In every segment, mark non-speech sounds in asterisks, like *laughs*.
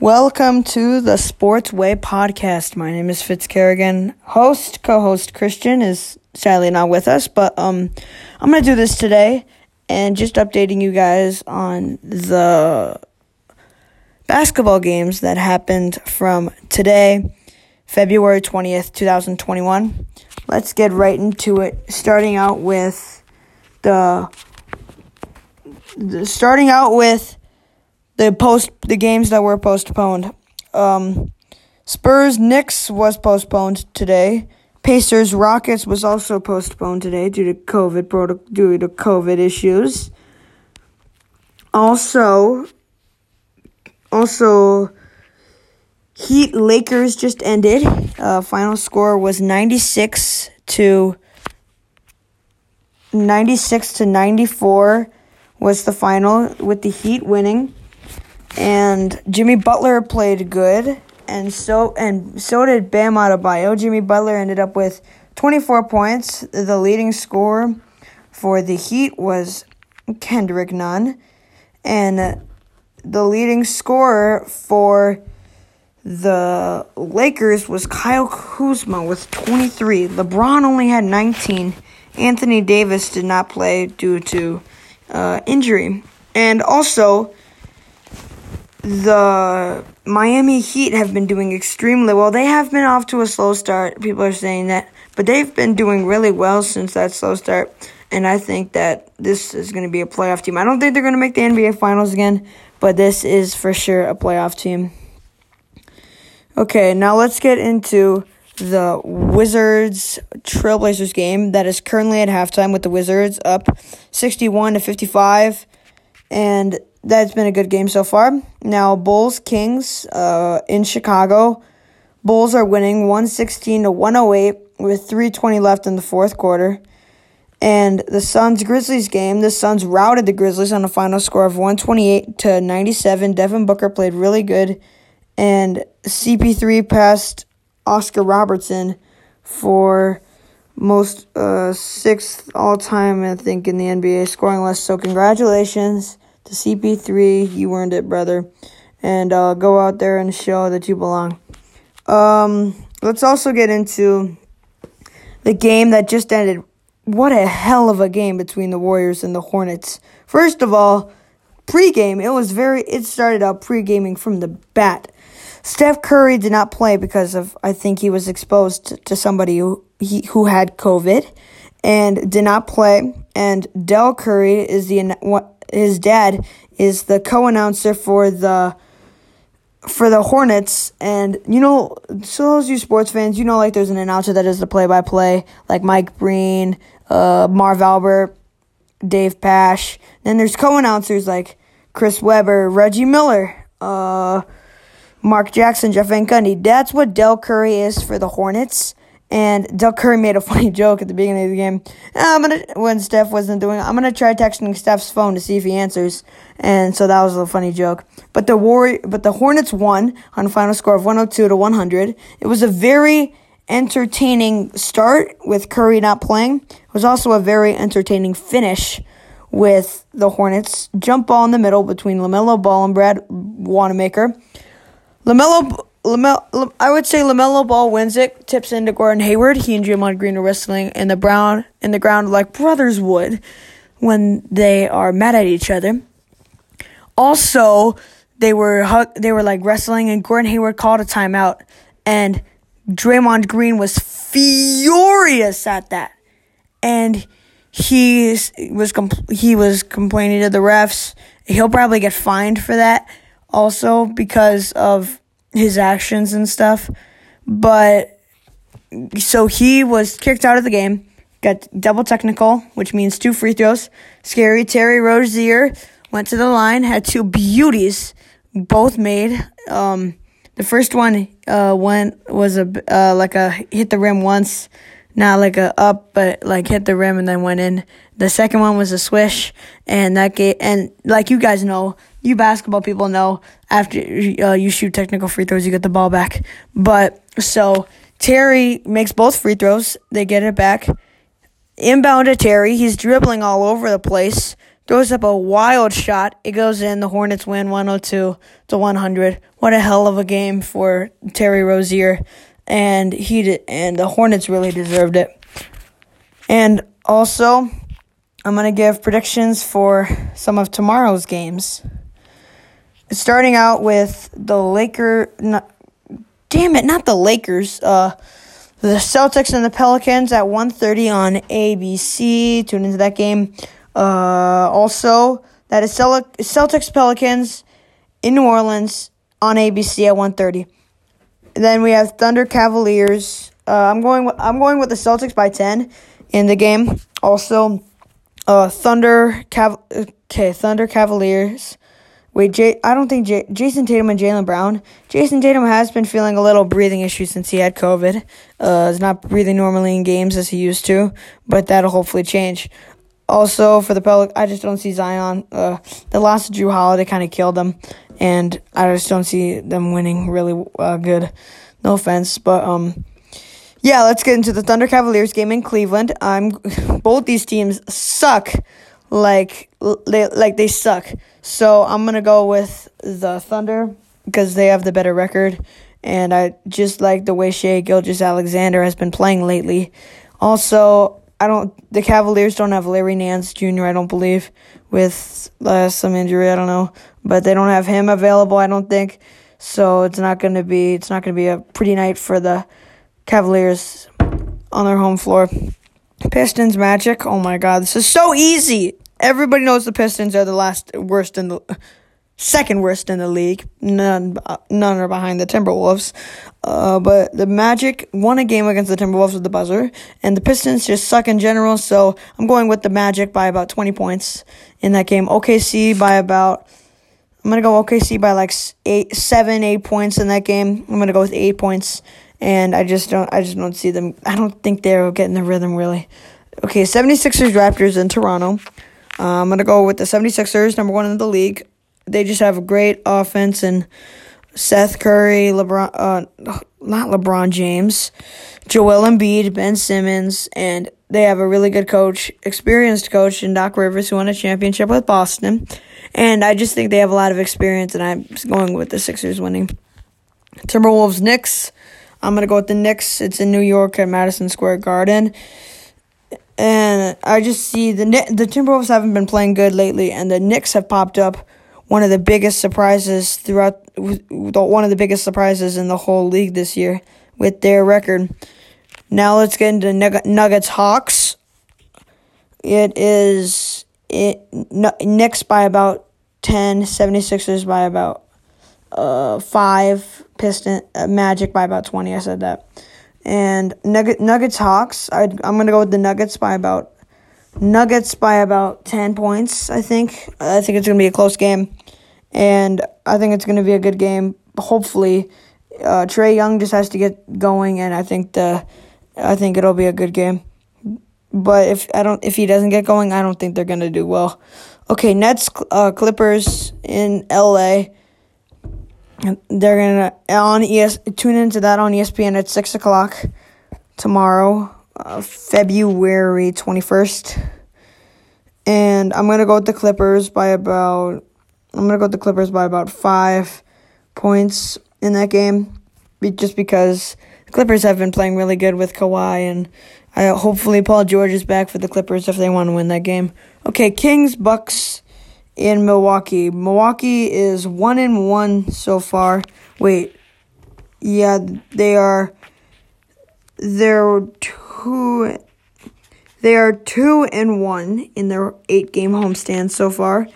Welcome to the Sports Way podcast. My name is Fitz Kerrigan. Host, co-host Christian is sadly not with us, but um, I'm gonna do this today and just updating you guys on the basketball games that happened from today, February 20th, 2021. Let's get right into it. Starting out with the, the starting out with the post the games that were postponed. Um, Spurs Knicks was postponed today. Pacers Rockets was also postponed today due to COVID proto- due to COVID issues. Also, also, Heat Lakers just ended. Uh, final score was ninety six to ninety six to ninety four was the final with the Heat winning and Jimmy Butler played good, and so and so did Bam Adebayo. Jimmy Butler ended up with 24 points. The leading scorer for the Heat was Kendrick Nunn, and the leading scorer for the Lakers was Kyle Kuzma with 23. LeBron only had 19. Anthony Davis did not play due to uh, injury, and also the Miami Heat have been doing extremely well. They have been off to a slow start. People are saying that, but they've been doing really well since that slow start. And I think that this is going to be a playoff team. I don't think they're going to make the NBA Finals again, but this is for sure a playoff team. Okay, now let's get into the Wizards Trailblazers game that is currently at halftime with the Wizards up 61 to 55 and that's been a good game so far. Now, Bulls Kings uh, in Chicago. Bulls are winning 116 to 108 with 320 left in the fourth quarter. And the Suns Grizzlies game, the Suns routed the Grizzlies on a final score of 128 to 97. Devin Booker played really good and CP3 passed Oscar Robertson for most uh, sixth all time, I think, in the NBA scoring list. So, congratulations to CP3. You earned it, brother. And uh, go out there and show that you belong. Um, let's also get into the game that just ended. What a hell of a game between the Warriors and the Hornets. First of all, pregame, it was very, it started out pre-gaming from the bat. Steph Curry did not play because of, I think he was exposed to somebody who, he, who had COVID and did not play. And Dell Curry is the, his dad is the co-announcer for the for the Hornets, and you know, so those you sports fans, you know, like there's an announcer that does the play-by-play, like Mike Breen, uh, Marv Albert, Dave Pasch. Then there's co-announcers like Chris Webber, Reggie Miller, uh, Mark Jackson, Jeff Van Gundy. That's what Dell Curry is for the Hornets. And Dell Curry made a *laughs* funny joke at the beginning of the game. I'm gonna when Steph wasn't doing, I'm gonna try texting Steph's phone to see if he answers. And so that was a funny joke. But the war, but the Hornets won on a final score of 102 to 100. It was a very entertaining start with Curry not playing. It was also a very entertaining finish with the Hornets. Jump ball in the middle between LaMelo Ball and Brad Wanamaker. LaMelo Lamel, I would say Lamelo Ball wins it, tips into Gordon Hayward. He and Draymond Green are wrestling in the brown in the ground like brothers would when they are mad at each other. Also, they were hug, they were like wrestling, and Gordon Hayward called a timeout, and Draymond Green was furious at that, and he was compl- he was complaining to the refs. He'll probably get fined for that, also because of his actions and stuff. But so he was kicked out of the game, got double technical, which means two free throws. Scary Terry Rozier went to the line, had two beauties, both made. Um, the first one uh, went was a uh, like a hit the rim once, not like a up, but like hit the rim and then went in. The second one was a swish, and that gave and like you guys know, you basketball people know after uh, you shoot technical free throws, you get the ball back. But so Terry makes both free throws. They get it back. Inbound to Terry. He's dribbling all over the place throws up a wild shot. It goes in. The Hornets win 102 to 100. What a hell of a game for Terry Rozier, and he did, and the Hornets really deserved it. And also, I'm gonna give predictions for some of tomorrow's games. Starting out with the Laker. Not, damn it, not the Lakers. Uh, the Celtics and the Pelicans at 1:30 on ABC. Tune into that game. Uh, also, that is Celtics Pelicans in New Orleans on ABC at 1:30. Then we have Thunder Cavaliers. Uh, I'm going. I'm going with the Celtics by 10 in the game. Also, uh, Thunder Cav. Okay, Thunder Cavaliers Wait, Jay, I don't think Jay, Jayson Tatum and Jaylen Brown. Jayson Tatum has been feeling a little breathing issues since he had COVID. Uh, he's not breathing normally in games as he used to, but that'll hopefully change. Also, for the Pelicans, I just don't see Zion. Uh, the loss of Jrue Holiday kind of killed them, and I just don't see them winning really uh, good. No offense, but um, yeah, let's get into the Thunder Cavaliers game in Cleveland. I'm *laughs* both these teams suck like they like they suck. So I'm gonna go with the Thunder because they have the better record, and I just like the way Shai Gilgeous-Alexander has been playing lately. Also, I don't. The Cavaliers don't have Larry Nance Jr. I don't believe with uh, some injury. I don't know, but they don't have him available. I don't think. So it's not gonna be. It's not gonna be a pretty night for the Cavaliers on their home floor. Pistons Magic. Oh my God, this is so easy. Everybody knows the Pistons are the last worst in the second worst in the league. None, none are behind the Timberwolves. Uh, but the Magic won a game against the Timberwolves with the buzzer, and the Pistons just suck in general. So I'm going with the Magic by about 20 points in that game. OKC by about. I'm gonna go OKC by like eight, seven, eight points in that game. I'm gonna go with eight points, and I just don't, I just don't see them. I don't think they're getting the rhythm really. Okay, 76ers Raptors in Toronto. Uh, I'm going to go with the 76ers, number one in the league. They just have a great offense and Seth Curry, LeBron, uh, not LeBron James, Joel Embiid, Ben Simmons, and they have a really good coach, experienced coach in Doc Rivers, who won a championship with Boston. And I just think they have a lot of experience, and I'm going with the Sixers winning. Timberwolves Knicks. I'm going to go with the Knicks. It's in New York at Madison Square Garden and I just see the the Timberwolves haven't been playing good lately, and the Knicks have popped up. One of the biggest surprises throughout, one of the biggest surprises in the whole league this year with their record. Now let's get into Nuggets Hawks. It is it Knicks by about 10, 76ers by about uh 5, Piston uh, Magic by about 20. I said that. And Nugget, Nuggets Hawks. i am gonna go with the Nuggets by about Nuggets by about ten points. I think. I think it's gonna be a close game, and I think it's gonna be a good game. Hopefully, uh, Trae Young just has to get going, and I think the I think it'll be a good game. But if I don't, if he doesn't get going, I don't think they're gonna do well. Okay, Nets, uh, Clippers in L.A. They're gonna on ES tune into that on ESPN at six o'clock tomorrow, uh, February twenty first. And I'm gonna go with the Clippers by about. I'm gonna go with the Clippers by about five points in that game, just because the Clippers have been playing really good with Kawhi, and I hopefully Paul George is back for the Clippers if they want to win that game. Okay, Kings Bucks in Milwaukee. Milwaukee is one in one so far. Wait, yeah, they are. They're two. They are two and one in their eight game homestand so far.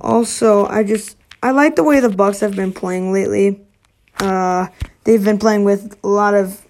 Also, I just I like the way the Bucks have been playing lately. Uh, they've been playing with a lot of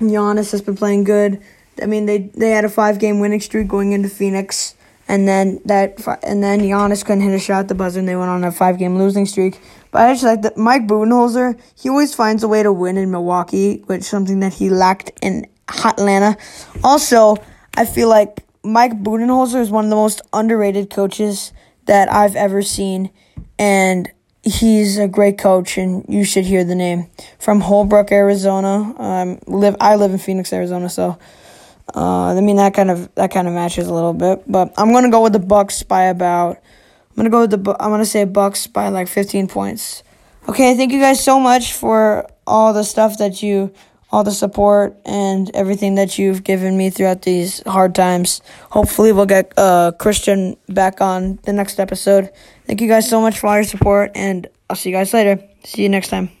Giannis has been playing good. I mean, they they had a five game winning streak going into Phoenix and then that and then Giannis couldn't hit a shot at the buzzer, and they went on a five game losing streak. But I just like that Mike Budenholzer. He always finds a way to win in Milwaukee, which is something that he lacked in Atlanta. Also, I feel like Mike Budenholzer is one of the most underrated coaches that I've ever seen, and he's a great coach, and you should hear the name from Holbrook, Arizona. Um, live I live in Phoenix, Arizona, so Uh, I mean that kind of that kind of matches a little bit, but I'm gonna go with the Bucks by about. I'm gonna go with the. I'm gonna say Bucks by like 15 points. Okay, thank you guys so much for all the stuff that you, all the support and everything that you've given me throughout these hard times. Hopefully, we'll get uh, Christian back on the next episode. Thank you guys so much for all your support, and I'll see you guys later. See you next time.